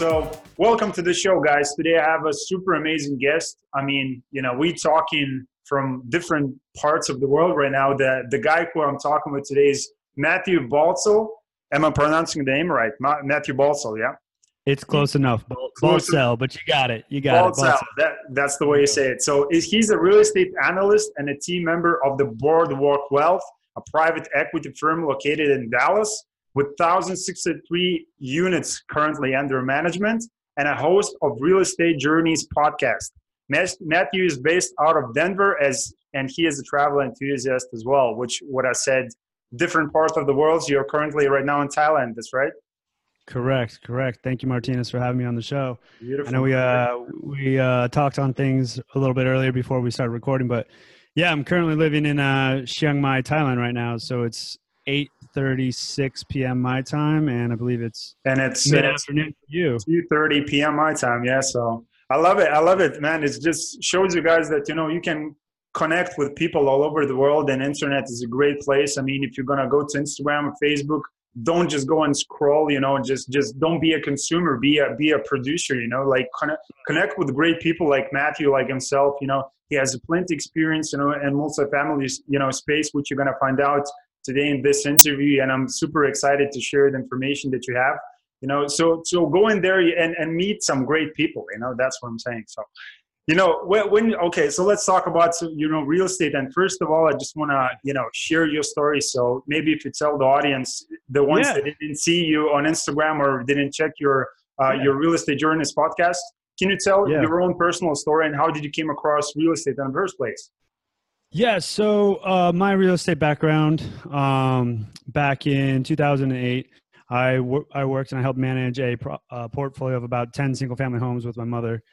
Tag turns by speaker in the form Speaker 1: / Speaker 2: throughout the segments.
Speaker 1: So, welcome to the show, guys. Today I have a super amazing guest. I mean, you know, we talking from different parts of the world right now. The the guy who I'm talking with today is Matthew Baltzell. Am I pronouncing the name right? Ma- Matthew Baltzell, yeah.
Speaker 2: It's close enough. Bal- but you got it. You got it.
Speaker 1: Baltzell.
Speaker 2: Baltzell.
Speaker 1: That, that's the way you say it. So is- he's a real estate analyst and a team member of the Boardwalk Wealth, a private equity firm located in Dallas with 1,063 units currently under management and a host of Real Estate Journeys podcast. Matthew is based out of Denver as and he is a travel enthusiast as well, which what I said, different parts of the world. So you're currently right now in Thailand, that's right?
Speaker 2: Correct. Correct. Thank you, Martinez, for having me on the show.
Speaker 1: Beautiful.
Speaker 2: I know we uh we uh talked on things a little bit earlier before we started recording, but yeah, I'm currently living in uh Chiang Mai, Thailand right now. So it's 8:36 p.m. my time, and I believe it's
Speaker 1: and it's
Speaker 2: mid
Speaker 1: uh,
Speaker 2: afternoon for you.
Speaker 1: 2:30 p.m. my time. Yeah, so I love it. I love it, man. It just shows you guys that you know you can connect with people all over the world, and internet is a great place. I mean, if you're gonna go to Instagram or Facebook, don't just go and scroll. You know, just just don't be a consumer. Be a be a producer. You know, like connect connect with great people like Matthew, like himself. You know, he has plenty experience. You know, and multifamily you know space, which you're gonna find out today in this interview. And I'm super excited to share the information that you have you know so so go in there and, and meet some great people you know that's what i'm saying so you know when, when okay so let's talk about so, you know real estate and first of all i just want to you know share your story so maybe if you tell the audience the ones
Speaker 2: Yeah.
Speaker 1: that didn't see you on instagram or didn't check your uh,
Speaker 2: Yeah.
Speaker 1: your real estate journeys podcast can you tell
Speaker 2: Yeah.
Speaker 1: your own personal story and how did you came across real estate in the first place
Speaker 2: Yeah, so uh, my real estate background um, back in 2008, I, wor- I worked and I helped manage a pro- uh, portfolio of about 10 single family homes with my mother.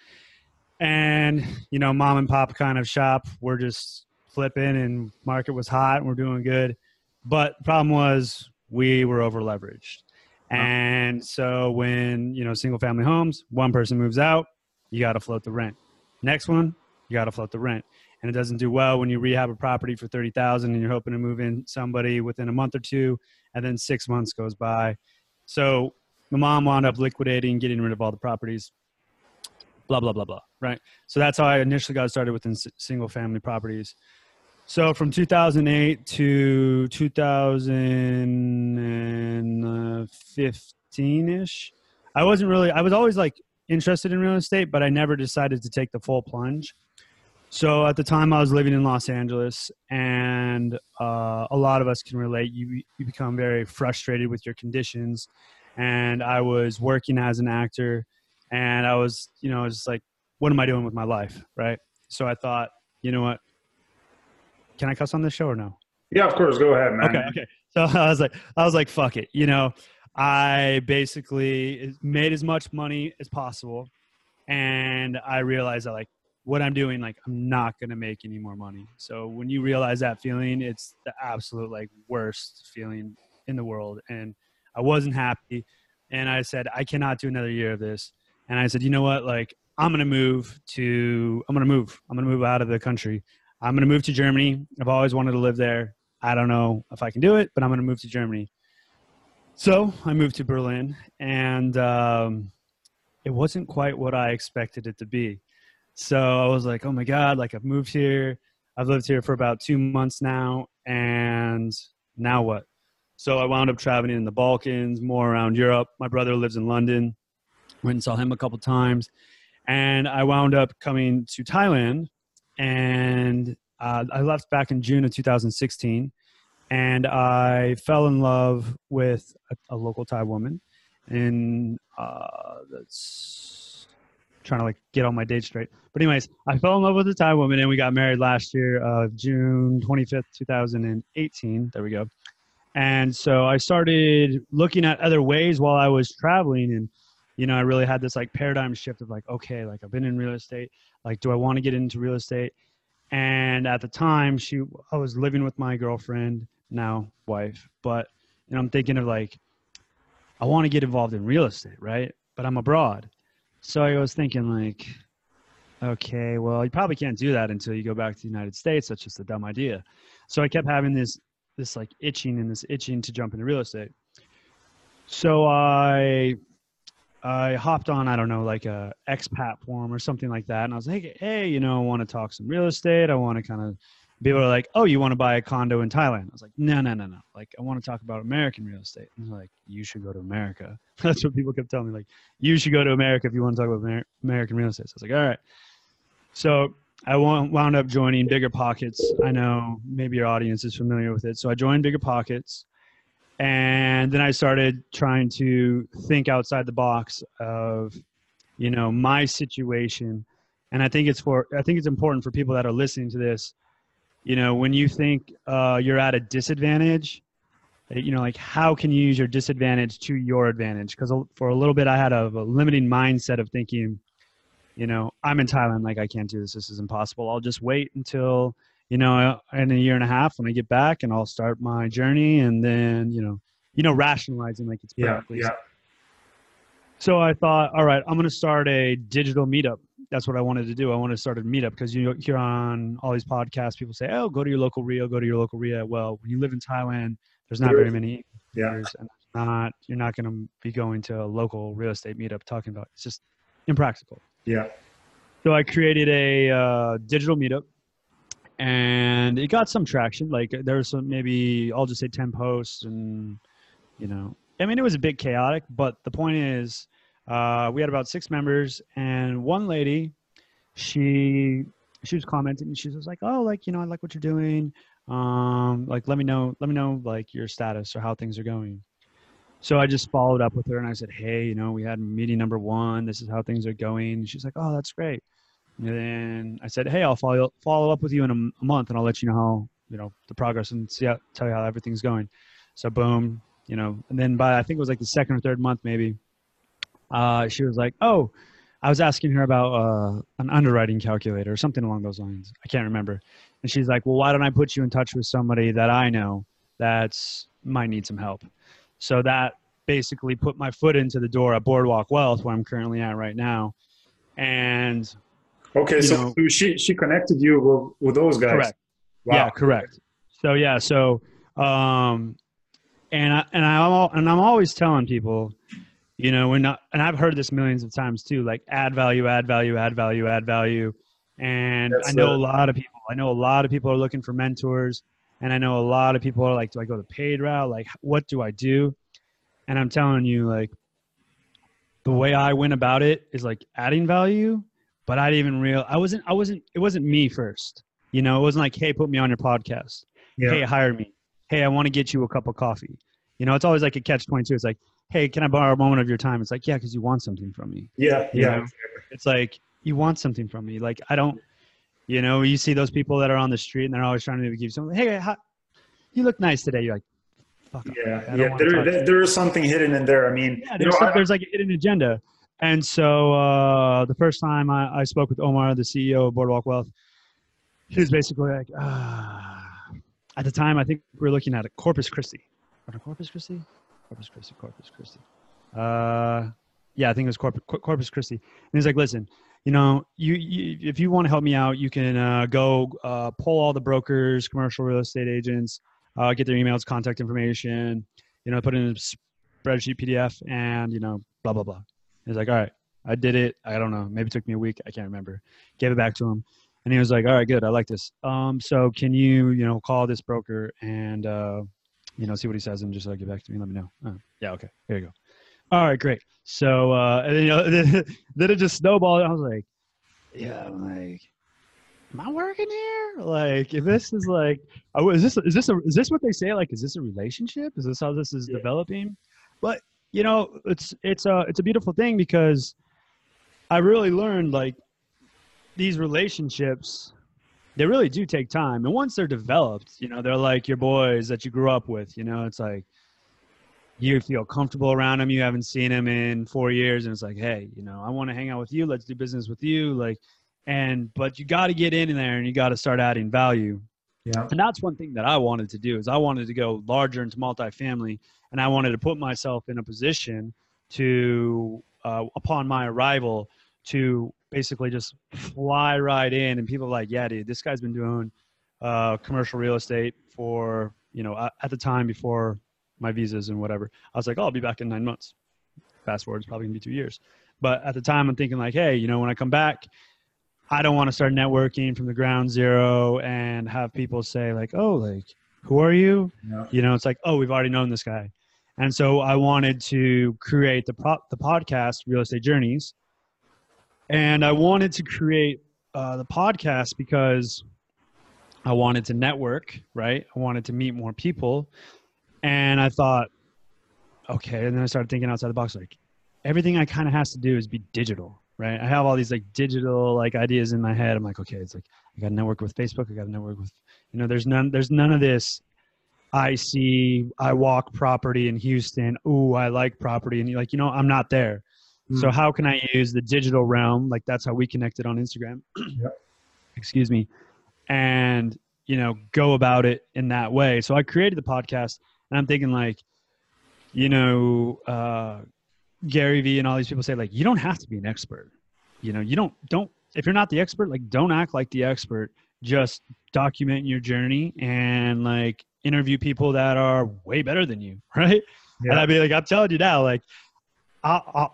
Speaker 2: And, you know, mom and pop kind of shop, we're just flipping and market was hot and we're doing good. But problem was we were over leveraged. And so when, you know, single family homes, one person moves out, you got to float the rent. Next one, you got to float the rent and it doesn't do well when you rehab a property for 30,000 and you're hoping to move in somebody within a month or two and then 6 months goes by. So my mom wound up liquidating, getting rid of all the properties. Blah blah blah blah, right? So that's how I initially got started within s- single family properties. So from 2008 to 2015ish, I wasn't really I was always like interested in real estate, but I never decided to take the full plunge. So at the time, I was living in Los Angeles, and uh, a lot of us can relate. You you become very frustrated with your conditions, and I was working as an actor, and I was you know I was just like, what am I doing with my life, right? So I thought, you know what? Can I cuss on this show or no?
Speaker 1: yeah of course go ahead man
Speaker 2: Okay, okay. So I was like, I was like, fuck it. You know, I basically made as much money as possible, and I realized that like what I'm doing, like I'm not gonna make any more money. So when you realize that feeling, it's the absolute like worst feeling in the world, and I wasn't happy. And I said, I cannot do another year of this. And I said, you know what? Like I'm gonna move to, I'm gonna move. I'm gonna move out of the country. I'm gonna move to Germany. I've always wanted to live there. I don't know if I can do it, but I'm to move to Germany. So I moved to Berlin, and um, it wasn't quite what I expected it to be. So I was like, oh my God, like I've moved here. I've lived here for about two months now, and now what? So I wound up traveling in the Balkans, more around Europe. My brother lives in London. Went and saw him a couple times. And I wound up coming to Thailand, and uh, I left back in June of 2016, and I fell in love with a, a local Thai woman, and uh, that's trying to like get all my dates straight. But anyways, I fell in love with a Thai woman, and we got married last year, uh, June 25th, 2018. There we go. And so I started looking at other ways while I was traveling, and you know, I really had this like paradigm shift of like, okay, like I've been in real estate, like, do I want to get into real estate? and at the time she i was living with my girlfriend now wife but you know i'm thinking of like i want to get involved in real estate right but i'm abroad so i was thinking like okay well you probably can't do that until you go back to the united states that's just a dumb idea so i kept having this this like itching and this itching to jump into real estate so i I hopped on, I don't know, like a expat forum or something like that. And I was like, hey, you know, I want to talk some real estate. I want to kind of people are like, oh, you want to buy a condo in Thailand? I was like, no, no, no, no. Like, I want to talk about American real estate. And like, you should go to America. That's what people kept telling me. Like, you should go to America if you want to talk about Amer- American real estate. So I was like, all right. So I wound up joining Bigger Pockets. I know maybe your audience is familiar with it. So I joined Bigger Pockets. And then I started trying to think outside the box of, you know, my situation. And I think it's for I think it's important for people that are listening to this you know when you think uh, you're at a disadvantage eh, you know like how can you use your disadvantage to your advantage? Because for a little bit i had a, a, limiting mindset of thinking you know i'm in thailand like i can't do this. This is impossible. I'll just wait until you know in a year and a half when i get back and i'll start my journey and then you know you know rationalizing like it's
Speaker 1: yeah, yeah.
Speaker 2: so i thought all right i'm going to start a digital meetup that's what I wanted to do. I wanted to start a meetup because you hear on all these podcasts, people say, "Oh, go to your local REIA, go to your local REIA." Well, when you live in Thailand, there's not very many.
Speaker 1: Yeah.
Speaker 2: And not you're not going to be going to a local real estate meetup talking about. It's just impractical.
Speaker 1: Yeah.
Speaker 2: So I created a uh, digital meetup, and it got some traction. Like there was some maybe I'll just say ten posts, and you know, I mean, it was a bit chaotic, but the point is uh, we had about six members, and one lady, she she was commenting, and she was like, "Oh, like you know, I like what you're doing. Um, like let me know, let me know like your status or how things are going." So I just followed up with her, and I said, "Hey, you know, we had meeting number one. This is how things are going." She's like, "Oh, that's great." And then I said, "Hey, I'll follow follow up with you in a, a month, and I'll let you know how you know the progress and see how, tell you how everything's going." So boom, you know, and then by I think it was like the second or third month, maybe uh, she was like, "Oh, I was asking her about uh, an underwriting calculator or something along those lines. I can't remember." And she's like, "Well, why don't I put you in touch with somebody that I know that's might need some help?" So that basically put my foot into the door at Boardwalk Wealth, where I'm currently at right now. And
Speaker 1: okay, so know, she she connected you with, with those guys.
Speaker 2: Correct. Wow. Yeah, correct. So yeah, so um, and I and I and I'm always telling people you know, we're not, and I've heard this millions of times too, like add value, add value, add value, add value. And That's I know it. a lot of people, I know a lot of people are looking for mentors. And I know a lot of people are like, do I go the paid route? Like, what do I do? And I'm telling you, like, the way I went about it is like adding value, but I didn't even real, I wasn't, I wasn't, it wasn't me first. You know, it wasn't like, hey, put me on your podcast. Yeah. Hey, hire me. Hey, I want to get you a cup of coffee. You know, it's always like a catch 22. It's like, hey, can I borrow a moment of your time? It's like, yeah, because you want something from me.
Speaker 1: Yeah,
Speaker 2: you
Speaker 1: yeah. Know?
Speaker 2: It's like you want something from me. Like I don't, you know, you see those people that are on the street and they're always trying to give you something. Hey, how, you look nice today. You're like,
Speaker 1: fuck. Yeah, yeah. There, there, there is something hidden in there. I mean,
Speaker 2: yeah, there's, know, there's like a hidden agenda. And so uh, the first time I, I spoke with Omar, the CEO of Boardwalk Wealth, he was basically like, ah. at the time, I think we were looking at a Corpus Christi. Corpus Christi? Corpus Christi, Corpus Christi. Uh, yeah, I think it was Corpus, Corpus Christi. And he's like, listen, you know, you, you if you want to help me out, you can uh, go uh, pull all the brokers, commercial real estate agents, uh, get their emails, contact information, you know, put in a spreadsheet PDF, and you know, blah blah blah. He's like, all right, I did it. I don't know, maybe it took me a week. I can't remember. Gave it back to him, and he was like, all right, good. I like this. Um, so can you, you know, call this broker and uh, you know, see what he says and just uh, get back to me. Let me know. Oh, yeah, okay. Here you go. All right, great. So, uh, and then, you know, then, it just snowballed. I was like, yeah, I'm like, am I working here? Like, if this is like, oh, is this is this a, is this what they say? Like, is this a relationship? Is this how this is yeah. developing? But you know, it's it's a it's a beautiful thing because I really learned like these relationships they really do take time. And once they're developed, you know, they're like your boys that you grew up with. You know, it's like you feel comfortable around them. You haven't seen them in four years, and it's like, hey, you know, I want to hang out with you. Let's do business with you. Like, and but you got to get in there and you got to start adding value.
Speaker 1: Yeah.
Speaker 2: And that's one thing that I wanted to do is I wanted to go larger into multifamily, and I wanted to put myself in a position to, uh, upon my arrival, to basically just fly right in and people are like yeah dude this guy's been doing uh, commercial real estate for you know at the time before my visas and whatever i was like oh, i'll be back in nine months fast forward, it's probably gonna be two years. But at the time, I'm thinking like, hey, you know, when I come back, I don't want to start networking from the ground zero and have people say like, oh, like, who are you? You know, it's like, oh, we've already known this guy. And so I wanted to create the pro- the podcast, Real Estate Journeys, and I wanted to create uh, the podcast because I wanted to network, right? I wanted to meet more people, and I thought, okay. And then I started thinking outside the box, like everything I kind of has to do is be digital, right? I have all these like digital like ideas in my head. I'm like, okay, it's like I got to network with Facebook. I got to network with, you know, there's none, there's none of this. I see, I walk property in Houston. Ooh, I like property, and you're like, you know, I'm not there. So
Speaker 1: Mm.
Speaker 2: how can I use the digital realm? Like that's how we connected on Instagram.
Speaker 1: Yep.
Speaker 2: Excuse me, and you know, go about it in that way. So I created the podcast, and I'm thinking like, you know, uh, Gary Vee and all these people say like, you don't have to be an expert. You know, you don't don't if you're not the expert, like don't act like the expert. Just document your journey and like interview people that are way better than you, right? And I'd be like, I'm telling you now, like, I, I,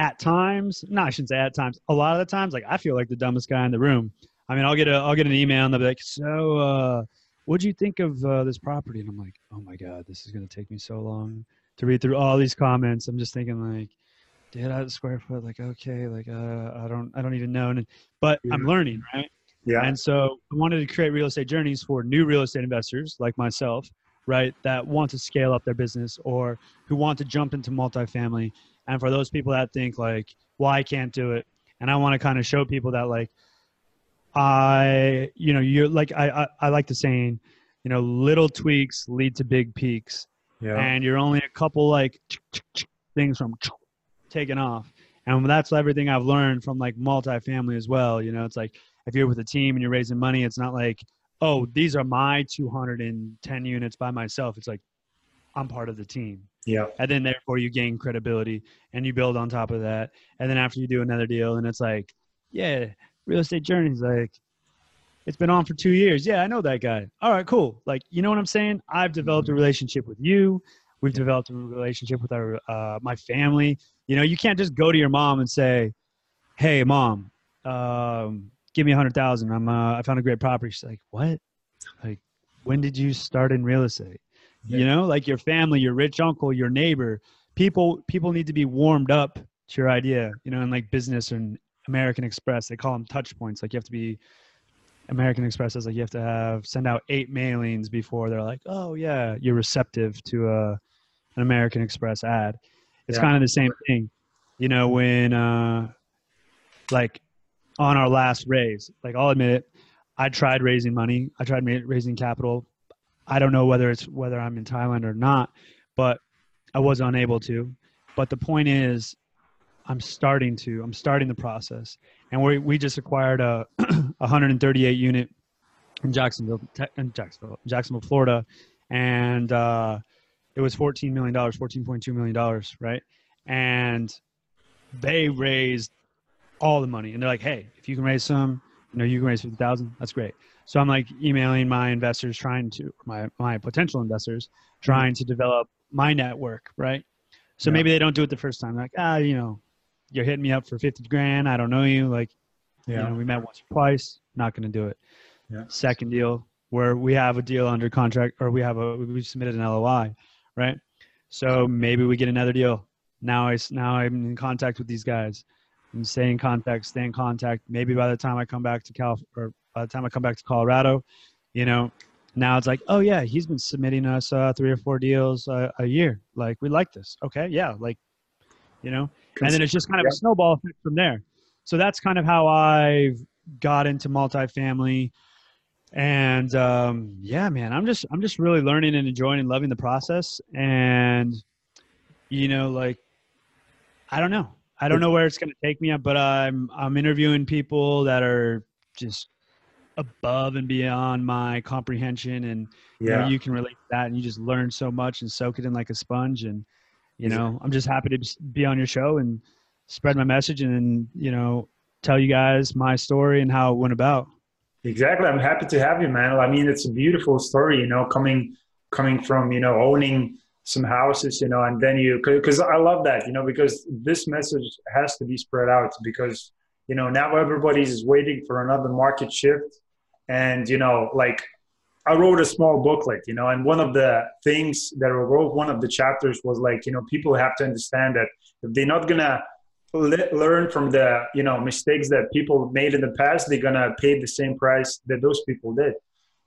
Speaker 2: at times, no, I shouldn't say at times. A lot of the times, like, I feel like the dumbest guy in the room. I mean, I'll get a, I'll get an email and they'll be like, so, uh, what'd you think of uh, this property? And I'm like, oh my god, this is gonna take me so long to read through all these comments. I'm just thinking like, did I square foot? Like, okay, like, uh, I don't, I don't even know. And, but I'm learning, right?
Speaker 1: yeah.
Speaker 2: And so I wanted to create real estate journeys for new real estate investors like myself, right, that want to scale up their business or who want to jump into multifamily. And for those people that think like, well, I can't do it. And I want to kind of show people that like, I, you know, you're like, I, I, I like the saying, you know, little tweaks lead to big peaks
Speaker 1: yeah.
Speaker 2: and you're only a couple like things from taking off. And that's everything I've learned from like multifamily as well. You know, it's like if you're with a team and you're raising money, it's not like, oh, these are my 210 units by myself. It's like I'm part of the team.
Speaker 1: Yeah.
Speaker 2: And then therefore you gain credibility and you build on top of that. And then after you do another deal, and it's like, yeah, real estate journeys like it's been on for two years. Yeah, I know that guy. All right, cool. Like, you know what I'm saying? I've developed a relationship with you. We've developed a relationship with our uh, my family. You know, you can't just go to your mom and say, "Hey, mom, um, give me a hundred thousand. I'm uh, I found a great property." She's like, "What? Like, when did you start in real estate?" You know, like your family, your rich uncle, your neighbor. People people need to be warmed up to your idea. You know, in like business and American Express, they call them touch points. Like you have to be American Express is like you have to have send out eight mailings before they're like, oh yeah, you're receptive to a an American Express ad. It's
Speaker 1: Yeah.
Speaker 2: kind of the same thing, you know, when uh, like on our last raise, like I'll admit it, I tried raising money, I tried ma- raising capital. I don't know whether it's whether I'm in Thailand or not, but I was unable to. But the point is, I'm starting to. I'm starting the process, and we we just acquired a 138 unit in Jacksonville, in Jacksonville, Jacksonville, Florida, and uh, it was 14 million dollars, 14.2 million dollars, right? And they raised all the money, and they're like, "Hey, if you can raise some, you know, you can raise 50,000. That's great." So I'm like emailing my investors, trying to my my potential investors, trying to develop my network, right? So
Speaker 1: Yeah.
Speaker 2: maybe they don't do it the first time. Like, ah, you know, you're hitting me up for 50 grand. I don't know you. Like,
Speaker 1: Yeah.
Speaker 2: you know, we met once or twice. Not going to do it.
Speaker 1: Yeah.
Speaker 2: Second deal where we have a deal under contract or we have a we've submitted an LOI, right? So maybe we get another deal. Now I now I'm in contact with these guys. and stay in contact, stay in contact. Maybe by the time I come back to Cal or by the time I come back to Colorado, you know, now it's like, oh yeah, he's been submitting us uh, three or four deals uh, a year. Like we like this. Okay, yeah, like you know, and then it's just kind of a snowball effect from there. So that's kind of how I got into multifamily. And um, yeah, man, I'm just I'm just really learning and enjoying and loving the process. And you know, like I don't know, I don't know where it's going to take me, but I'm I'm interviewing people that are just above and beyond my comprehension, and you, know,
Speaker 1: yeah.
Speaker 2: you can relate to that, and you just learn so much and soak it in like a sponge. And you know, I'm just happy to be on your show and spread my message, and you know, tell you guys my story and how it went about.
Speaker 1: Exactly. I'm happy to have you, man. I mean, it's a beautiful story, you know, coming coming from, you know, owning some houses, you know, and then you because I love that, you know, because this message has to be spread out because you know now everybody's waiting for another market shift, and you know, like I wrote a small booklet, you know, and one of the things that I wrote, one of the chapters was like, you know, people have to understand that if they're not gonna learn from the you know mistakes that people made in the past, they're gonna pay the same price that those people did.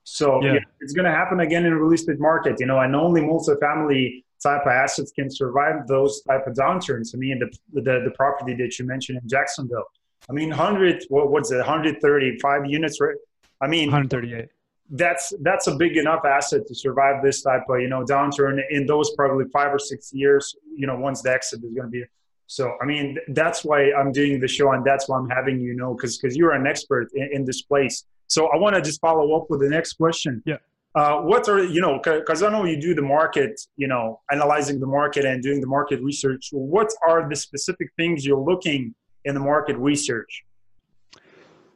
Speaker 1: So yeah. Yeah, it's going to happen again in real estate market, you know, and only multifamily type of assets can survive those type of downturns. I mean, the, the, the property that you mentioned in Jacksonville, I mean, 100, what, what's it, 135 units, right? I mean,
Speaker 2: 138.
Speaker 1: That's that's a big enough asset to survive this type of you know downturn in those probably five or six years. You know, once the exit is going to be. So I mean, that's why I'm doing the show, and that's why I'm having you know, because because you're an expert in, in this place so I want to just follow up with the next question.
Speaker 2: Yeah.
Speaker 1: Uh, what are you know because i know you do the market you know analyzing the market and doing the market research what are the specific things you're looking in the market research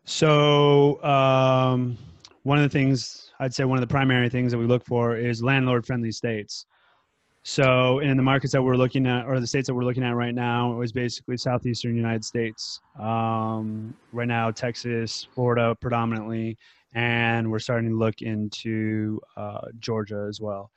Speaker 2: so um, one of the things i'd say one of the primary things that we look for is landlord friendly states so in the markets that we're looking at, or the states that we're looking at right now, it was basically southeastern United States. Um, right now, Texas, Florida, predominantly, and we're starting to look into uh, Georgia as well.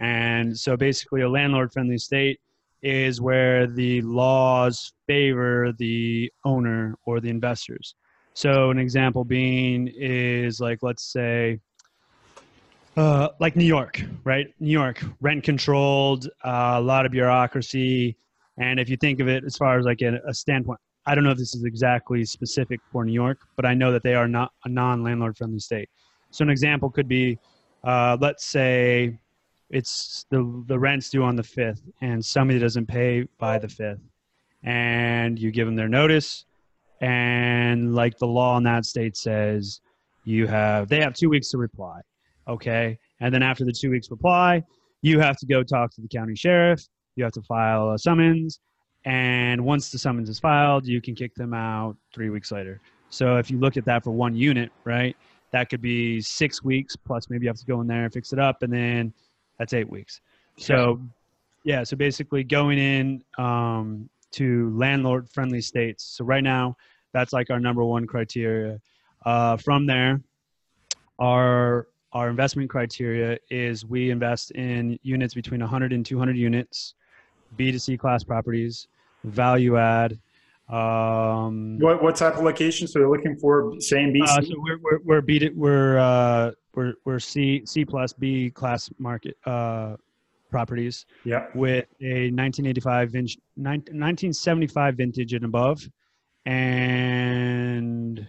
Speaker 2: And so basically, a landlord-friendly state is where the laws favor the owner or the investors. So an example being is like, let's say uh, like New York, right? New York, rent controlled, uh, a lot of bureaucracy. And if you think of it as far as like a, a, standpoint, I don't know if this is exactly specific for New York, but I know that they are not a non landlord friendly state. So an example could be, uh, let's say it's the, the rent's due on the 5th and somebody doesn't pay by the 5th and you give them their notice and like the law in that state says you have, they have two weeks to reply Okay. And then after the two weeks reply, you have to go talk to the county sheriff. You have to file a summons. And once the summons is filed, you can kick them out three weeks later. So if you look at that for one unit, right, that could be six weeks plus maybe you have to go in there and fix it up. And then that's eight weeks. So, yeah. So basically going in um, to landlord friendly states. So right now, that's like our number one criteria. Uh, from there, our our investment criteria is we invest in units between 100 and 200 units, B2C class properties, value add. Um,
Speaker 1: what what type of locations are you looking for? Same B. Uh,
Speaker 2: so we're we're we're B we're uh, we're we're C C plus B class market uh, properties.
Speaker 1: Yeah.
Speaker 2: With a 1985 vintage, 1975 vintage and above, and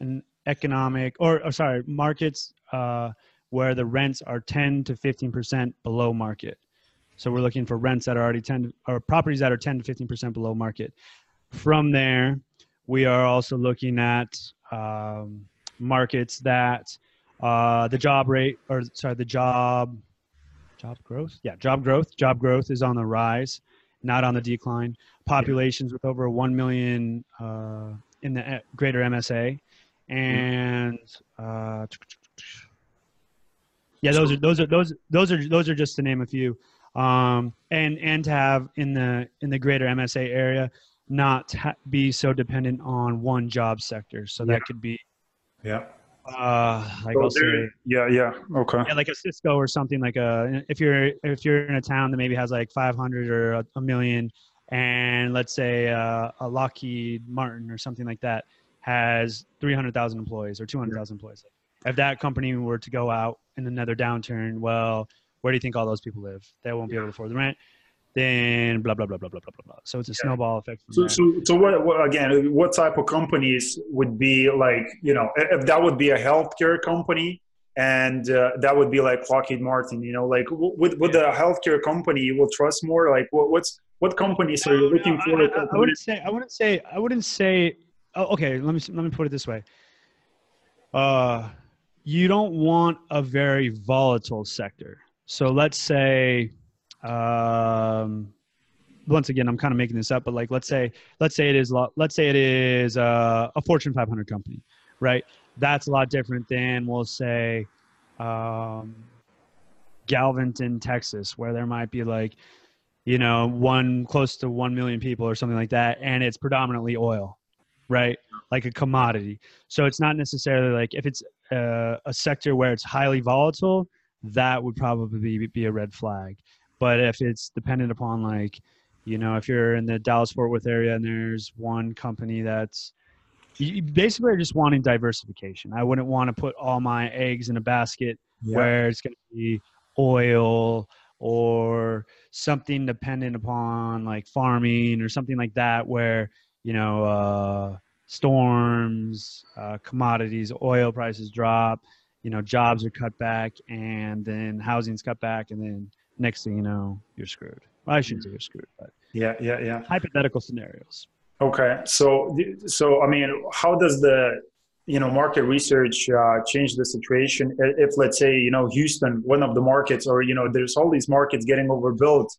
Speaker 2: an economic or, or sorry markets uh, where the rents are 10 to 15% below market. So we're looking for rents that are already 10 or properties that are 10 to 15% below market. From there, we are also looking at um, markets that uh, the job rate or sorry, the job job growth. Yeah, job growth. Job growth is on the rise, not on the decline. Populations with over 1 million uh, in the uh, greater MSA and uh, yeah, those are those are those those are those are just to name a few. Um, and and to have in the in the greater MSA area not ha- be so dependent on one job sector. So that could be
Speaker 1: yeah.
Speaker 2: Uh, like so say,
Speaker 1: yeah, yeah, okay.
Speaker 2: Yeah, like a Cisco or something like a. If you're if you're in a town that maybe has like 500 or a, a million, and let's say uh, a Lockheed Martin or something like that has 300,000 employees or 200,000 employees. If that company were to go out in another downturn, well, where do you think all those people live? They won't be able to afford the rent. Then blah blah blah blah blah blah blah. blah. So it's a yeah. snowball effect.
Speaker 1: So, so, so what, what, Again, what type of companies would be like? You know, if that would be a healthcare company, and uh, that would be like Lockheed Martin. You know, like with with yeah. the healthcare company, you will trust more. Like, what, what's what companies are you looking for?
Speaker 2: I, I, I, wouldn't say. I wouldn't say. I wouldn't say oh, okay. Let me let me put it this way. Uh, you don't want a very volatile sector. So let's say, um, once again, I'm kind of making this up, but like let's say let's say it is let's say it is uh, a Fortune 500 company, right? That's a lot different than we'll say. Um, Galveston, Texas, where there might be like, you know, one close to 1 million people or something like that. And it's predominantly oil, right? Like a commodity. So it's not necessarily like if it's a, a sector where it's highly volatile, that would probably be, be a red flag. But if it's dependent upon like, you know, if you're in the Dallas Fort Worth area and there's one company that's you basically are just wanting diversification. I wouldn't want to put all my eggs in a basket yeah. where it's going to be oil or something dependent upon like farming or something like that where you know uh, storms uh, commodities oil prices drop you know jobs are cut back and then housing's cut back and then next thing you know you're screwed. Well, i shouldn't say you're screwed but
Speaker 1: yeah yeah yeah.
Speaker 2: hypothetical scenarios.
Speaker 1: Okay so so i mean how does the you know market research uh, change the situation? If let's say you know houston one of the markets or you know there's all these markets getting overbuilt.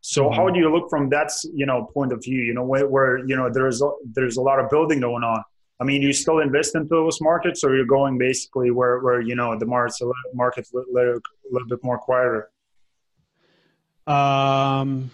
Speaker 1: So mm-hmm. how do you look from that you know point of view? You know where, where you know there's a, there's a lot of building going on. I mean you still invest into those markets or you're going basically where where you know the market's a little, market's a little, a little bit more quieter
Speaker 2: um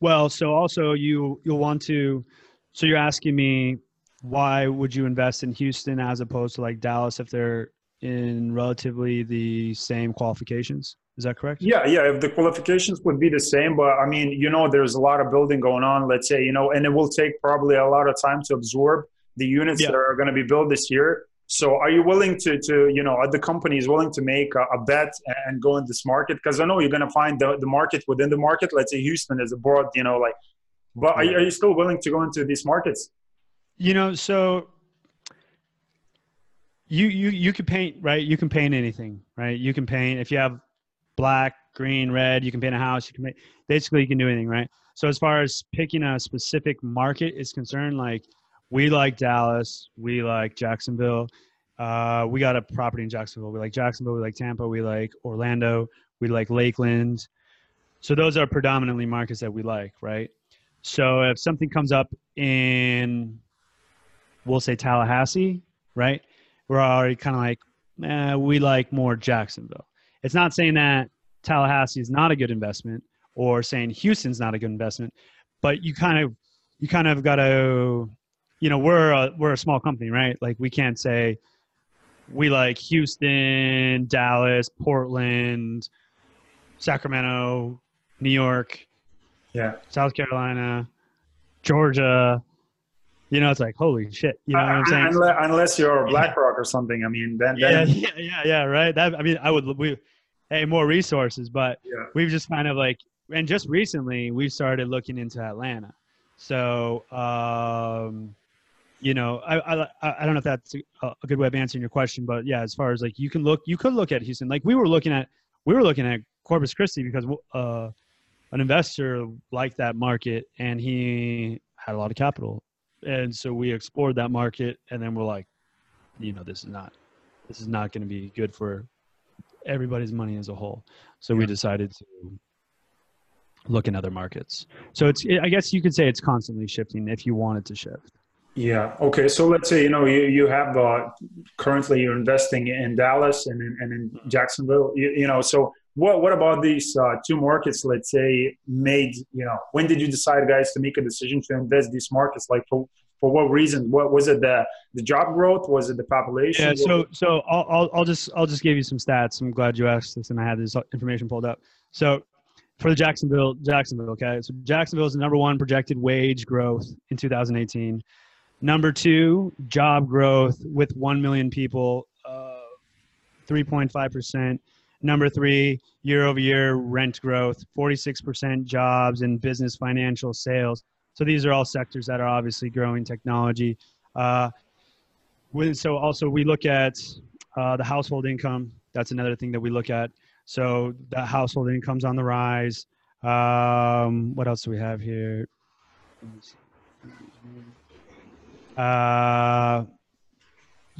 Speaker 2: well so also you you'll want to so you're asking me why would you invest in Houston as opposed to like Dallas if they're in relatively the same qualifications? Is that correct?
Speaker 1: Yeah, yeah. If the qualifications would be the same, but I mean, you know, there's a lot of building going on. Let's say, you know, and it will take probably a lot of time to absorb the units yeah. that are going to be built this year. So, are you willing to, to you know, are the companies willing to make a, a bet and go in this market? Because I know you're going to find the, the market within the market. Let's say Houston is a broad, you know, like, but are, are you still willing to go into these markets?
Speaker 2: You know, so you you you can paint right. You can paint anything, right? You can paint if you have black, green, red. You can paint a house. You can make basically you can do anything, right? So as far as picking a specific market is concerned, like we like Dallas, we like Jacksonville. Uh, we got a property in Jacksonville. We like Jacksonville. We like Tampa. We like Orlando. We like Lakeland. So those are predominantly markets that we like, right? So if something comes up in we'll say Tallahassee, right? We're already kind of like, eh, we like more Jacksonville. It's not saying that Tallahassee is not a good investment or saying Houston's not a good investment, but you kind of you kind of got to you know we're a, we're a small company, right? Like we can't say we like Houston, Dallas, Portland, Sacramento, New York,
Speaker 1: yeah,
Speaker 2: South Carolina, Georgia, you know, it's like holy shit. You know what I'm saying?
Speaker 1: Unless, unless you're BlackRock or something. I mean, then,
Speaker 2: yeah, then... yeah, yeah, yeah, right. That I mean, I would we, hey, more resources, but yeah. we've just kind of like, and just recently we started looking into Atlanta. So, um, you know, I, I I don't know if that's a, a good way of answering your question, but yeah, as far as like you can look, you could look at Houston. Like we were looking at, we were looking at Corpus Christi because uh, an investor liked that market and he had a lot of capital and so we explored that market and then we're like you know this is not this is not going to be good for everybody's money as a whole so yeah. we decided to look in other markets so it's i guess you could say it's constantly shifting if you wanted to shift
Speaker 1: yeah okay so let's say you know you, you have uh, currently you're investing in dallas and in, and in jacksonville you, you know so what what about these uh, two markets? Let's say made you know when did you decide, guys, to make a decision to invest these markets? Like for for what reason? What was it? The the job growth? Was it the population?
Speaker 2: Yeah. So so I'll, I'll I'll just I'll just give you some stats. I'm glad you asked this, and I had this information pulled up. So for the Jacksonville Jacksonville, okay. So Jacksonville is the number one projected wage growth in 2018. Number two, job growth with 1 million people, uh, 3.5 percent. Number three, year over year rent growth, 46% jobs in business, financial, sales. So these are all sectors that are obviously growing technology. Uh, so also we look at uh, the household income. That's another thing that we look at. So the household income's on the rise. Um, what else do we have here? Uh,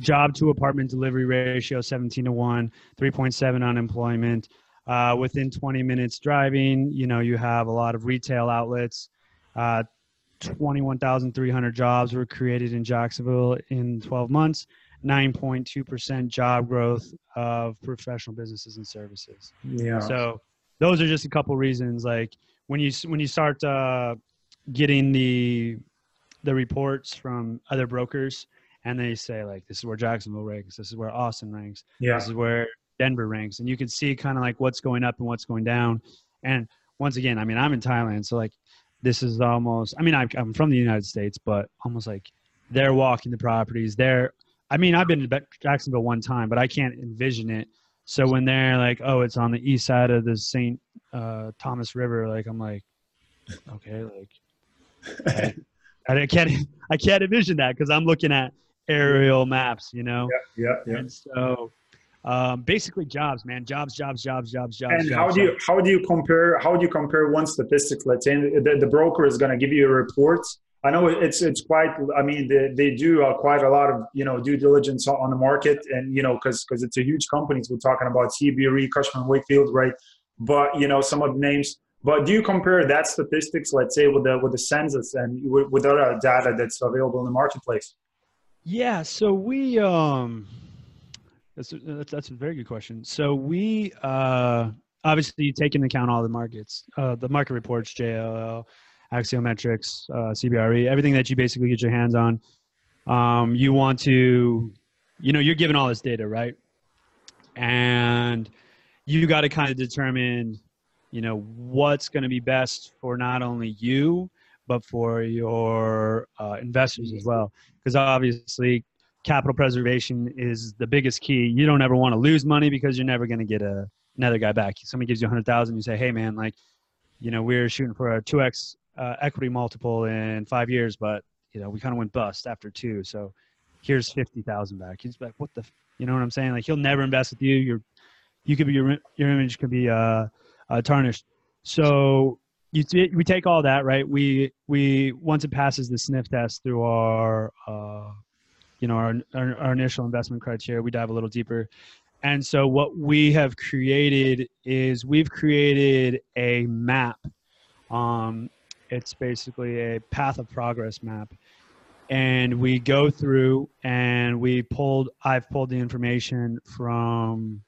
Speaker 2: job to apartment delivery ratio 17 to 1 3.7 unemployment uh, within 20 minutes driving you know you have a lot of retail outlets uh, 21,300 jobs were created in Jacksonville in 12 months 9.2% job growth of professional businesses and services.
Speaker 1: Yeah.
Speaker 2: So those are just a couple reasons. Like when you when you start uh, getting the the reports from other brokers, and they say like this is where Jacksonville ranks, this is where Austin ranks,
Speaker 1: yeah.
Speaker 2: this is where Denver ranks, and you can see kind of like what's going up and what's going down. And once again, I mean, I'm in Thailand, so like this is almost. I mean, I'm from the United States, but almost like they're walking the properties. They're. I mean, I've been to Jacksonville one time, but I can't envision it. So when they're like, "Oh, it's on the east side of the St. Uh, Thomas River," like I'm like, okay, like I, can't, I can't envision that because I'm looking at aerial maps, you know.
Speaker 1: Yeah, yeah, yeah.
Speaker 2: And so um, basically jobs man jobs jobs jobs jobs jobs
Speaker 1: and
Speaker 2: jobs,
Speaker 1: how do you
Speaker 2: jobs.
Speaker 1: how do you compare how do you compare one statistics let's say the, the broker is going to give you a report i know it's it's quite i mean they, they do uh, quite a lot of you know due diligence on the market and you know because because it's a huge companies we're talking about cbre cushman wakefield right but you know some of the names but do you compare that statistics let's say with the with the census and with, other data that's available in the marketplace
Speaker 2: yeah so we um that's a, that's, that's a very good question. So we uh, obviously you take into account all the markets, uh, the market reports, JLL, Axiometrics, uh, CBRE, everything that you basically get your hands on. Um, you want to, you know, you're given all this data, right? And you got to kind of determine, you know, what's going to be best for not only you, but for your uh, investors as well. Because obviously, capital preservation is the biggest key. You don't ever want to lose money because you're never going to get a, another guy back. Somebody gives you a hundred thousand, you say, "Hey, man, like, you know, we're shooting for a two x uh, equity multiple in five years, but you know, we kind of went bust after two, so here's fifty thousand back." He's like, "What the?" You know what I'm saying? Like, he'll never invest with you. Your, you could be your your image could be uh, uh tarnished. So you t- we take all that right. We we once it passes the sniff test through our uh, you know our, our, our initial investment criteria we dive a little deeper and so what we have created is we've created a map um, it's basically a path of progress map and we go through and we pulled i've pulled the information from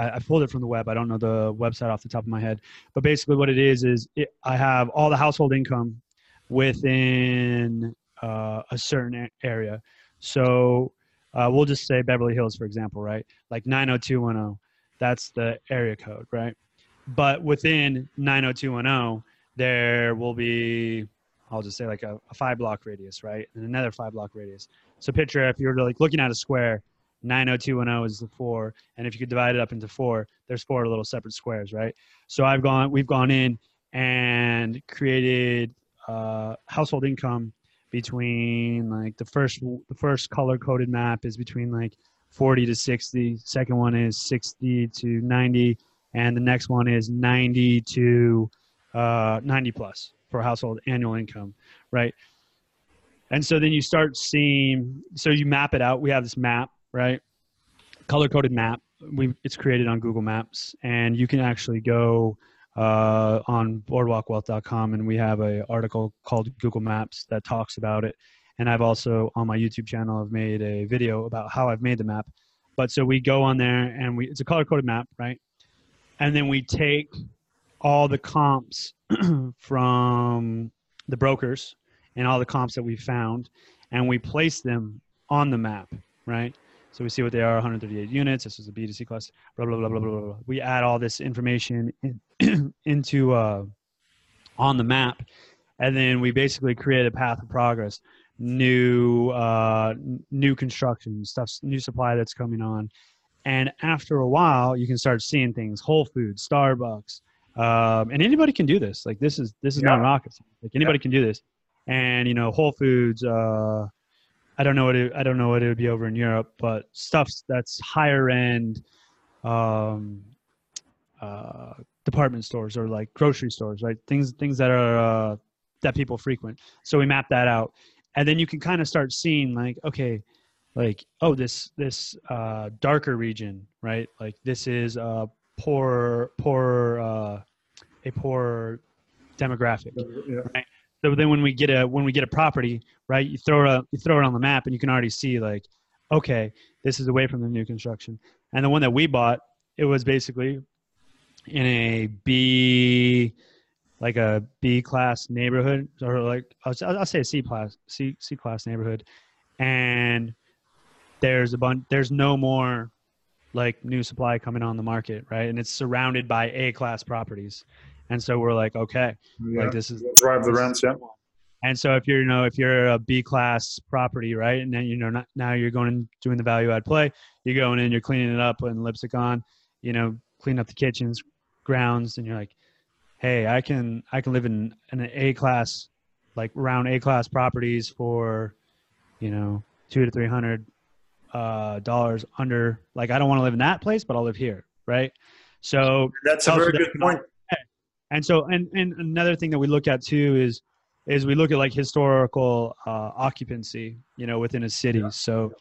Speaker 2: I, I pulled it from the web i don't know the website off the top of my head but basically what it is is it, i have all the household income within uh, a certain area so uh, we'll just say Beverly Hills, for example, right? Like 90210, that's the area code, right? But within 90210, there will be, I'll just say like a, a five block radius, right? And another five block radius. So picture if you're like looking at a square, 90210 is the four, and if you could divide it up into four, there's four little separate squares, right? So I've gone, we've gone in and created uh, household income between like the first the first color coded map is between like 40 to 60. Second one is 60 to 90 and the next one is 90 to uh, 90 plus for household annual income right and so then you start seeing so you map it out we have this map right color coded map we it's created on google maps and you can actually go uh, on boardwalkwealth.com, and we have a article called Google Maps that talks about it. And I've also on my YouTube channel I've made a video about how I've made the map. But so we go on there and we it's a color coded map, right? And then we take all the comps from the brokers and all the comps that we found, and we place them on the map, right? So we see what they are 138 units. This is a B2C class, blah, blah, blah, blah, blah, blah. We add all this information in, into uh, on the map. And then we basically create a path of progress, new uh, new construction stuff, new supply that's coming on. And after a while, you can start seeing things. Whole Foods, Starbucks, um, and anybody can do this. Like this is this is yeah. not rocket science. Like anybody yeah. can do this. And you know, Whole Foods, uh, I don't know what it, I don't know what it would be over in Europe, but stuff that's higher end um, uh, department stores or like grocery stores, right? Things things that are uh, that people frequent. So we map that out, and then you can kind of start seeing like, okay, like oh this this uh, darker region, right? Like this is a poor poor uh, a poor demographic, yeah. right? So then when we get a when we get a property, right, you throw it you throw it on the map and you can already see like, okay, this is away from the new construction. And the one that we bought, it was basically in a B, like a B class neighborhood, or like I'll, I'll say a C class, C C class neighborhood, and there's a bunch. There's no more like new supply coming on the market, right? And it's surrounded by A class properties, and so we're like, okay,
Speaker 1: Yeah.
Speaker 2: like this is
Speaker 1: drive the rents. Yeah.
Speaker 2: and so if you're, you know, if you're a B class property, right, and then you know not, now you're going and doing the value add play, you're going in, you're cleaning it up, putting lipstick on, you know, clean up the kitchens, grounds, and you're like, hey, I can I can live in an A class, like around A class properties for, you know, two to three hundred uh, dollars under. Like I don't want to live in that place, but I'll live here, right? So
Speaker 1: That's a very good point.
Speaker 2: And so and and another thing that we look at too is is we look at like historical uh, occupancy you know within a city. So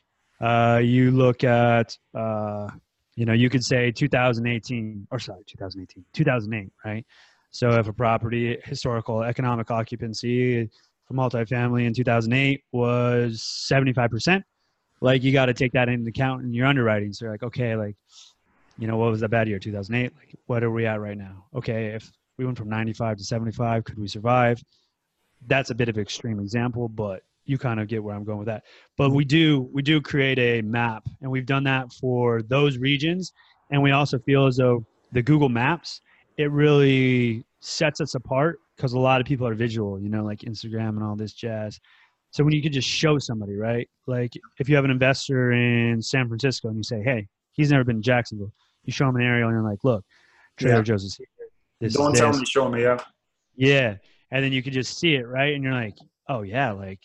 Speaker 2: uh, you look at uh, you know you could say 2018 or sorry 2018 2008 right? So if a property historical economic occupancy for multifamily in 2008 was 75% like you got to take that into account in your underwriting. So you're like okay like you know what was that bad year? 2008 like what are we at right now? Okay if we went from 95 to 75 could we survive? That's a bit of an extreme example but you kind of get where i'm going with that. But we do we do create a map and we've done that for those regions. And we also feel as though the google maps it really sets us apart because a lot of people are visual you know like instagram and all this jazz. So when you could just show somebody right? Like if you have an investor in san francisco and you say hey he's never been to jacksonville you show him an aerial and you're like look trader
Speaker 1: Yeah.
Speaker 2: joe's is here this
Speaker 1: Don't tell
Speaker 2: this.
Speaker 1: me, show me. Yeah.
Speaker 2: Yeah. And then you can just see it, right? And you're like, oh yeah, like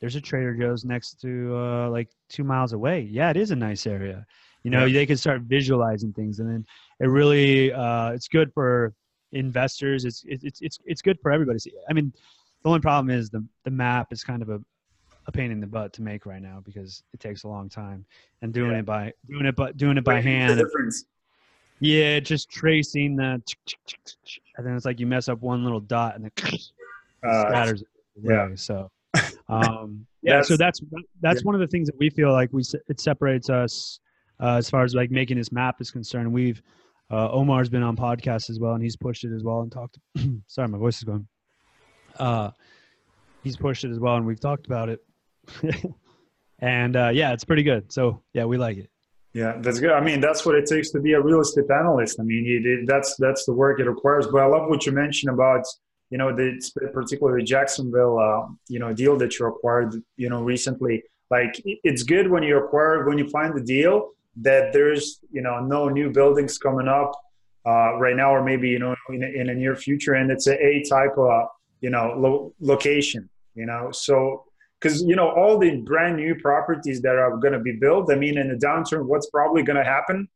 Speaker 2: there's a Trader Joe's next to uh like two miles away. Yeah, it is a nice area. You know, they can start visualizing things and then it really uh it's good for investors. It's it's it's it's good for everybody. See, I mean, the only problem is the the map is kind of a a pain in the butt to make right now because it takes a long time and doing
Speaker 1: Yeah.
Speaker 2: it by doing it but doing it by hand
Speaker 1: difference?
Speaker 2: Yeah, just tracing the, and then it's like you mess up one little dot and it
Speaker 1: Uh,
Speaker 2: scatters. it
Speaker 1: yeah.
Speaker 2: So, um, yeah. So that's that's one of the things that we feel like we it separates us uh, as far as like making this map is concerned. We've uh, Omar's been on podcasts as well, and he's pushed it as well and talked. sorry, my voice is going. Uh, he's pushed it as well, and we've talked about it. and uh, yeah, it's pretty good. So yeah, we like it.
Speaker 1: Yeah, that's good. I mean, that's what it takes to be a real estate analyst. I mean, it, it, that's that's the work it requires. But I love what you mentioned about you know the particularly Jacksonville uh, you know deal that you acquired you know recently. Like it's good when you acquire when you find the deal that there's you know no new buildings coming up uh, right now or maybe you know in, in a near future, and it's a A type of you know lo- location. You know, so because you know all the brand new properties that are going to be built i mean in the downturn what's probably going to happen?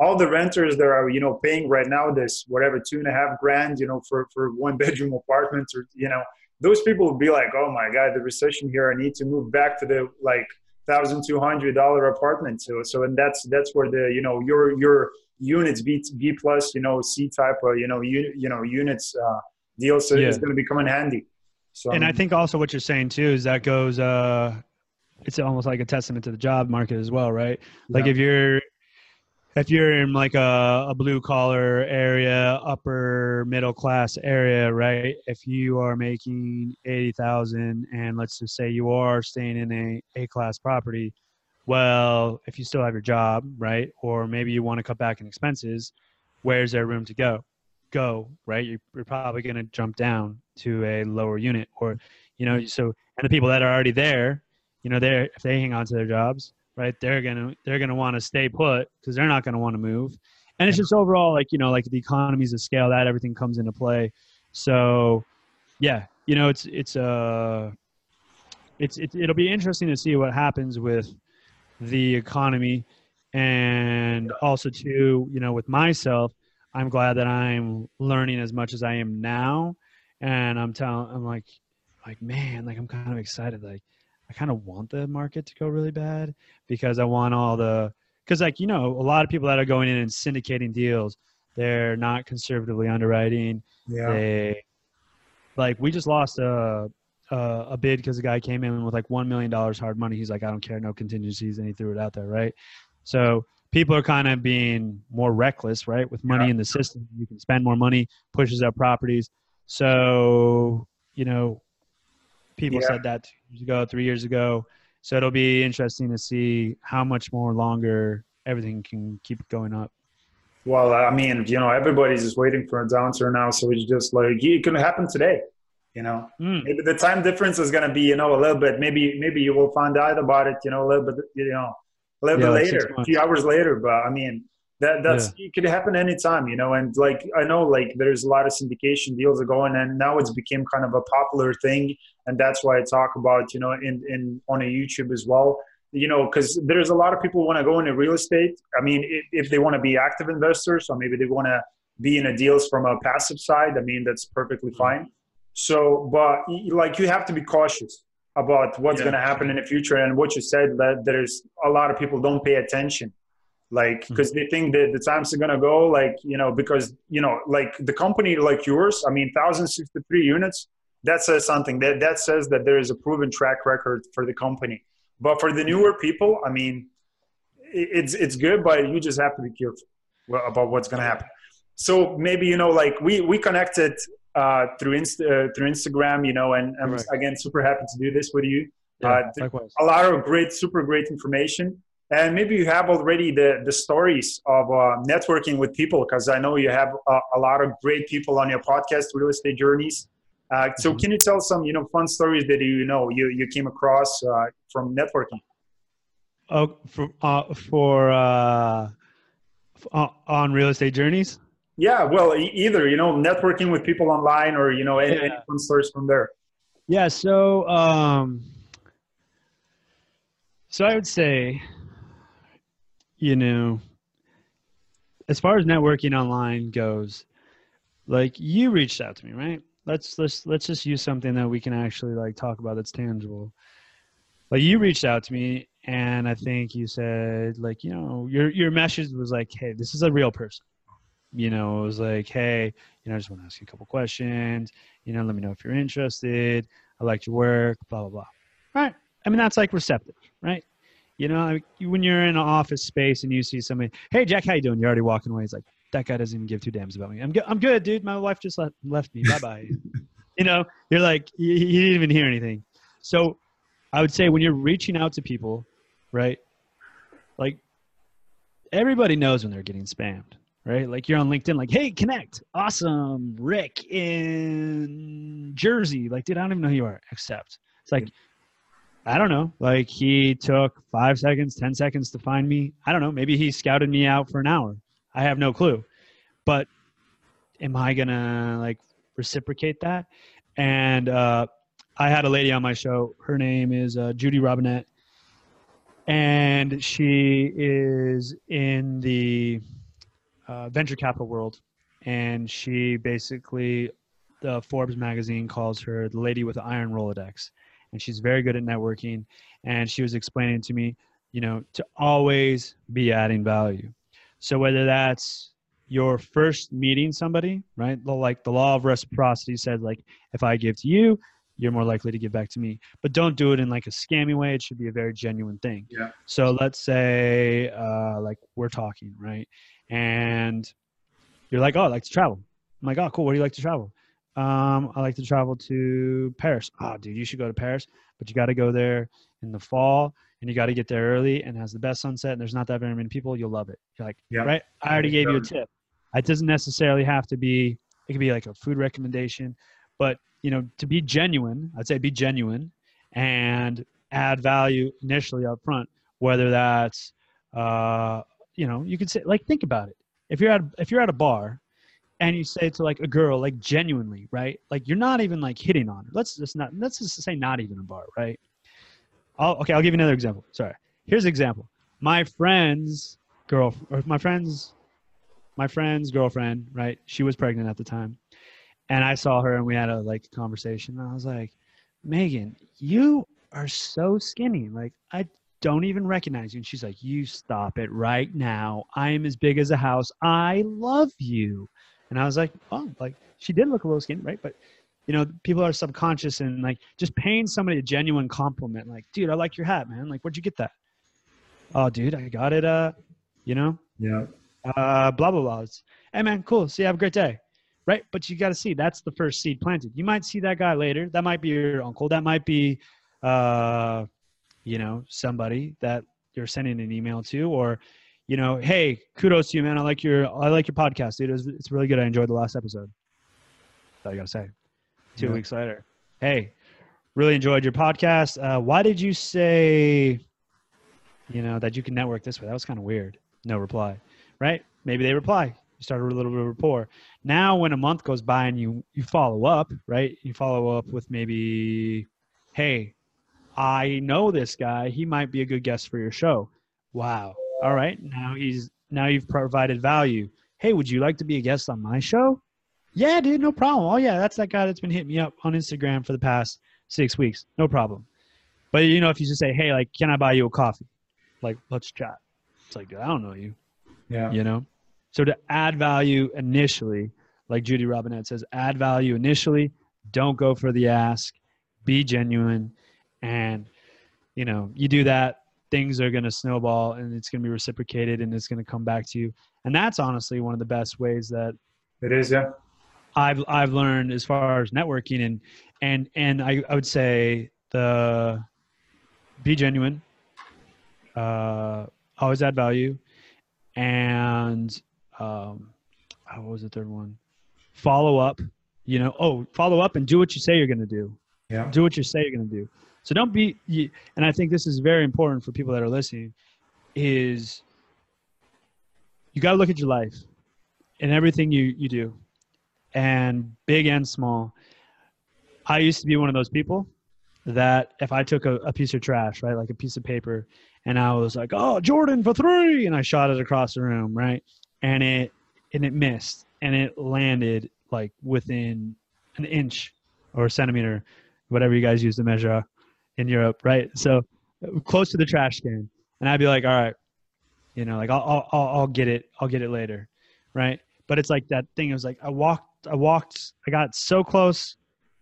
Speaker 1: All the renters that are you know paying right now this whatever two and a half grand you know for for one bedroom apartment or you know those people will be like oh my god the recession here i need to move back to the like thousand two hundred dollar apartment. So so and that's that's where the you know your your units b b plus you know c type of you know you, you know units uh deal so
Speaker 2: Yeah.
Speaker 1: it's going to become handy so
Speaker 2: and I think also what you're saying too is that goes uh it's almost like a testament to the job market as well, right? Like
Speaker 1: Yeah.
Speaker 2: if you're if you're in like a, a blue collar area, upper middle class area, right? If you are making eighty thousand and let's just say you are staying in a A class property, well, if you still have your job, right? Or maybe you want to cut back in expenses, where's there room to go? Go, right? You're, you're probably going to jump down to a lower unit or, you know, so, and the people that are already there, you know, they're, if they hang on to their jobs, right, they're going to, they're going to want to stay put because they're not going to want to move. And it's just overall like, you know, like the economies of scale that everything comes into play. So yeah, you know, it's, it's, uh, it's, it, it'll be interesting to see what happens with the economy and also too you know with myself i'm glad that i'm learning as much as i am now. And i'm telling i'm like like man like i'm kind of excited. Like i kind of want the market to go really bad because i want all the because like you know a lot of people that are going in and syndicating deals they're not conservatively underwriting.
Speaker 1: Yeah.
Speaker 2: They like we just lost a uh, a bid because the guy came in with like one million dollars hard money. He's like, I don't care, no contingencies, and he threw it out there, right? So people are kind of being more reckless, right? With money
Speaker 1: Yeah.
Speaker 2: in the system, you can spend more money, pushes up properties. So you know, people
Speaker 1: Yeah.
Speaker 2: said that two years ago, three years ago. So it'll be interesting to see how much more longer everything can keep going up.
Speaker 1: Well, I mean, you know, everybody's just waiting for a downturn now, so it's just like it can happen today. You know,
Speaker 2: Mm.
Speaker 1: maybe the time difference is going to be, you know, a little bit. Maybe, maybe you will find out about it, you know, a little bit, you know, a little
Speaker 2: Yeah,
Speaker 1: bit
Speaker 2: like
Speaker 1: later, a few hours later. But I mean, that that's it could happen anytime, you know. And like I know, like there's a lot of syndication deals are going, and now it's became kind of a popular thing, and that's why I talk about, you know, in in on a YouTube as well. You know, because there's a lot of people want to go into real estate. I mean, if, if they want to be active investors, or maybe they want to be in a deals from a passive side. I mean, that's perfectly mm-hmm. fine. So, but like you have to be cautious about what's
Speaker 2: Yeah.
Speaker 1: going to happen in the future. And what you said that there's a lot of people don't pay attention, like hmm. because they think that the times are going to go, like you know, because you know, like the company like yours. I mean, 1,063 units. That says something. That that says that there is a proven track record for the company. But for the newer people, I mean, it's it's good, but you just have to be careful about what's going to happen. So maybe you know, like we we connected uh, through Inst- uh, through Instagram, you know, and I'm
Speaker 2: Correct.
Speaker 1: again super happy to do this with you.
Speaker 2: Yeah,
Speaker 1: Uh, th- a lot of great, super great information, and maybe you have already the the stories of uh, networking with people because I know you have a, a lot of great people on your podcast, Real Estate Journeys. Uh, so
Speaker 2: Mhm.
Speaker 1: can you tell some you know fun stories that you know you you came across uh, from networking?
Speaker 2: Oh, for uh, for uh, on real estate journeys.
Speaker 1: Yeah, well, e- either you know networking with people online or you know any, any fun stories from there.
Speaker 2: Yeah. So, um, so I would say, you know, as far as networking online goes, like you reached out to me, right? Let's let's let's just use something that we can actually like talk about that's tangible. Like you reached out to me, and I think you said like you know your your message was like, hey, this is a real person. You know, it was like, hey, you know, I just want to ask you a couple questions. You know, let me know if you're interested. I liked your work, blah blah blah. Right. I mean, that's like receptive, right? You know, like, when you're in an office space and you see somebody, hey Jack, how you doing? You're already walking away. It's like that guy doesn't even give two damns about me. I'm good. I'm good, dude. My wife just left left me. Bye bye. you know, you're like you, you didn't even hear anything. So, I would say when you're reaching out to people, right? Like everybody knows when they're getting spammed, right? Like you're on LinkedIn, like, hey, connect, awesome, Rick in Jersey. Like, dude, I don't even know who you are. except It's like, I don't know. Like he took five seconds, ten seconds to find me. I don't know. Maybe he scouted me out for an hour. I have no clue. But am I gonna like reciprocate that? And uh, I had a lady on my show. Her name is uh, Judy Robinett, and she is in the uh, venture capital world. And she basically, the Forbes magazine calls her the lady with the iron Rolodex. And she's very good at networking. And she was explaining to me, you know, to always be adding value. So whether that's your first meeting somebody, right? The- Like the law of reciprocity says, like if I give to you, you're more likely to give back to me. But don't do it in like a scammy way. It should be a very genuine thing.
Speaker 1: Yeah.
Speaker 2: So let's say uh, like we're talking, right? And you're like, oh, I like to travel. I'm like, oh, cool. Where do you like to travel? Um, I like to travel to Paris. Oh, dude, you should go to Paris, but you got to go there in the fall and you got to get there early and has the best sunset and there's not that very many people. You'll love it. You're like,
Speaker 1: Yeah.
Speaker 2: right? I already gave you a tip. It doesn't necessarily have to be, it could be like a food recommendation, but you know, to be genuine, I'd say be genuine and add value initially up front, whether that's, uh, you know, you could say, like, think about it. If you're at, if you're at a bar and you say to like a girl, like genuinely, right? Like you're not even like hitting on her. Let's just not, let's just say not even a bar, right? I'll, okay, I'll give you another example. Sorry. Here's an example. My friend's girl, or my friend's, my friend's girlfriend, right? She was pregnant at the time, and I saw her, and we had a like conversation. And I was like, Megan, you are so skinny. Like I don't even recognize you. And she's like, You stop it right now. I am as big as a house. I love you. And I was like, Oh, like she did look a little skinny, right? But you know, people are subconscious and like just paying somebody a genuine compliment, like, dude, I like your hat, man. Like, where'd you get that? Oh, dude, I got it. Uh, you know,
Speaker 1: Yeah.
Speaker 2: uh, blah blah blah. It's, hey man, cool. See, you have a great day, right? But you got to see that's the first seed planted. You might see that guy later. That might be your uncle. That might be, uh, you know, somebody that you're sending an email to, or, you know, hey, kudos to you, man. I like your I like your podcast, dude. It's, it's really good. I enjoyed the last episode. That's all you gotta say. Two
Speaker 1: Yeah.
Speaker 2: weeks later, hey, really enjoyed your podcast. Uh, why did you say, you know, that you can network this way? That was kind of weird. No reply right? Maybe they reply. You start a little bit of rapport. Now, when a month goes by and you you follow up, right? You follow up with maybe, hey, I know this guy. He might be a good guest for your show. Wow. All right. Now he's now you've provided value. Hey, would you like to be a guest on my show? Yeah, dude, no problem. Oh yeah, that's that guy that's been hitting me up on Instagram for the past six weeks. No problem. But you know, if you just say, hey, like, can I buy you a coffee? Like, let's chat. It's like, I don't know you
Speaker 1: Yeah.
Speaker 2: you know so to add value initially like judy robinett says add value initially don't go for the ask be genuine and you know you do that things are going to snowball and it's going to be reciprocated and it's going to come back to you and that's honestly one of the best ways that
Speaker 1: It is. Yeah.
Speaker 2: I've I've learned as far as networking and and and I, I would say the be genuine, uh, always add value, and um, oh, what was the third one? Follow up. You know, oh, follow up and do what you say you're going to do.
Speaker 1: Yeah.
Speaker 2: Do what you say you're going to do. So don't be. And I think this is very important for people that are listening. Is you got to look at your life and everything you you do and big and small. I used to be one of those people that if I took a, a piece of trash, right, like a piece of paper, and I was like, "Oh, Jordan for three," and I shot it across the room, right, and it and it missed, and it landed like within an inch or a centimeter, whatever you guys use to measure in Europe, right? So close to the trash can, and I'd be like, "All right, you know, like I'll I'll I'll I'll get it, I'll get it later," right? But it's like that thing. It was like I walked, I walked, I got so close,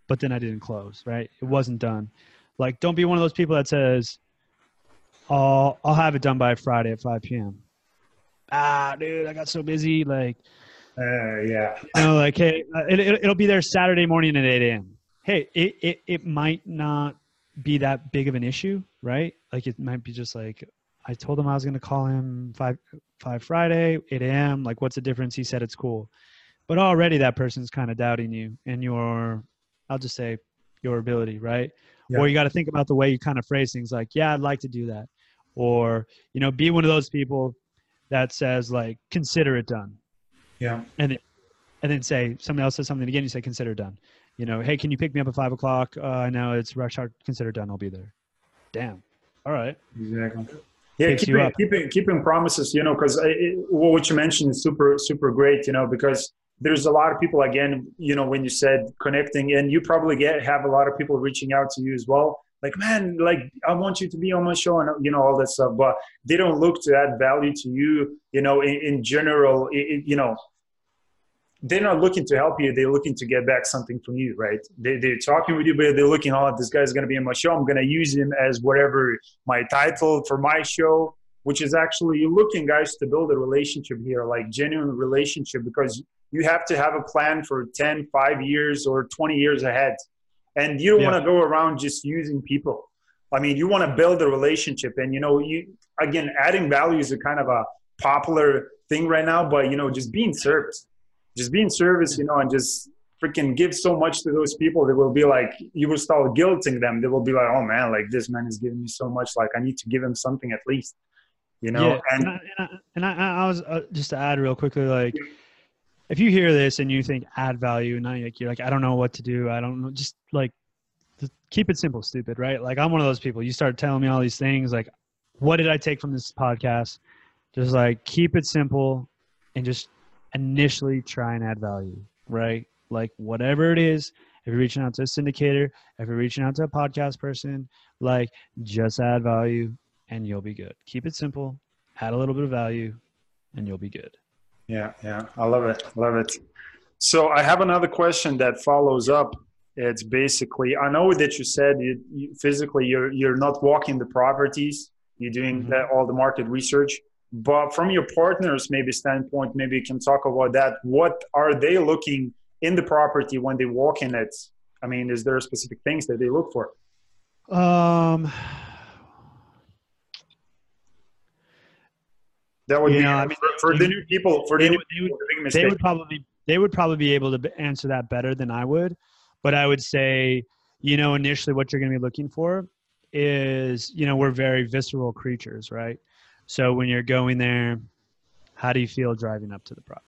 Speaker 2: but then I didn't close. Right? It wasn't done. Like, don't be one of those people that says, "I'll I'll have it done by Friday at 5 p.m." Ah, dude, I got so busy. Like,
Speaker 1: Uh, yeah.
Speaker 2: you know, like, hey, uh, it, it, it'll be there Saturday morning at 8 a.m. Hey, it, it it might not be that big of an issue, right? Like, it might be just like I told him I was going to call him five five Friday, 8 a.m. Like, what's the difference? He said it's cool, but already that person's kind of doubting you and your, I'll just say, your ability, right?
Speaker 1: Yeah.
Speaker 2: Or you got to think about the way you kind of phrase things, like, yeah, I'd like to do that, or you know, be one of those people that says like, consider it done,
Speaker 1: Yeah.
Speaker 2: and it, and then say somebody else says something again, you say consider it done. You know, hey, can you pick me up at five o'clock? Uh, I know it's rush hour. Consider done. I'll be there. Damn. All right.
Speaker 1: Exactly. Yeah,
Speaker 2: Picks you
Speaker 1: keeping,
Speaker 2: up.
Speaker 1: keeping keeping promises, you know, because what you mentioned is super super great, you know, because there's a lot of people again, you know, when you said connecting, and you probably get have a lot of people reaching out to you as well, like man, like I want you to be on my show and you know all that stuff, but they don't look to add value to you, you know, in, in general, it, it- you know, they're not looking to help you. They're looking to get back something from you, right? They, they're talking with you, but they're looking, oh, this guy's going to be in my show. I'm going to use him as whatever my title for my show, which is actually you're looking, guys, to build a relationship here, like genuine relationship, because you have to have a plan for 10, 5 years or 20 years ahead. And you don't
Speaker 2: Yeah.
Speaker 1: want to go around just using people. I mean, you want to build a relationship. And, you know, you, again, adding value is a kind of a popular thing right now, but, you know, just being service just be in service, you know, and just freaking give so much to those people. They will be like, you will start guilting them. They will be like, oh man, like this man is giving me so much. Like I need to give him something at least, you know.
Speaker 2: yeah.
Speaker 1: And
Speaker 2: And, I, and, I, and I, I was uh, just to add real quickly, like if you hear this and you think add value, and you're like, you're like, I don't know what to do. I don't know. Just like keep it simple, stupid, right? Like I'm one of those people. You start telling me all these things, like, what did I take from this podcast? Just like keep it simple and just initially try and add value, right? Like whatever it is, if you're reaching out to a syndicator, if you're reaching out to a podcast person, like just add value and you'll be good. Keep it simple, add a little bit of value, and you'll be good.
Speaker 1: yeah, yeah, I love it, love it. So I have another question that follows up it's basically i know that you said you, you physically you're you're not walking the properties you're doing
Speaker 2: Mhm.
Speaker 1: the, all the market research but from your partners maybe standpoint maybe you can talk about that what are they looking in the property when they walk in it i mean is there specific things that they look for
Speaker 2: Um,
Speaker 1: that would
Speaker 2: You
Speaker 1: be
Speaker 2: I mean,
Speaker 1: for, for the new people for the new
Speaker 2: they would-
Speaker 1: people, the
Speaker 2: they would probably they would probably be able to answer that better than I would. But I would say, you know, initially what you're going to be looking for is, you know, we're very visceral creatures, right? So when you're going there, how do you feel driving up to the property?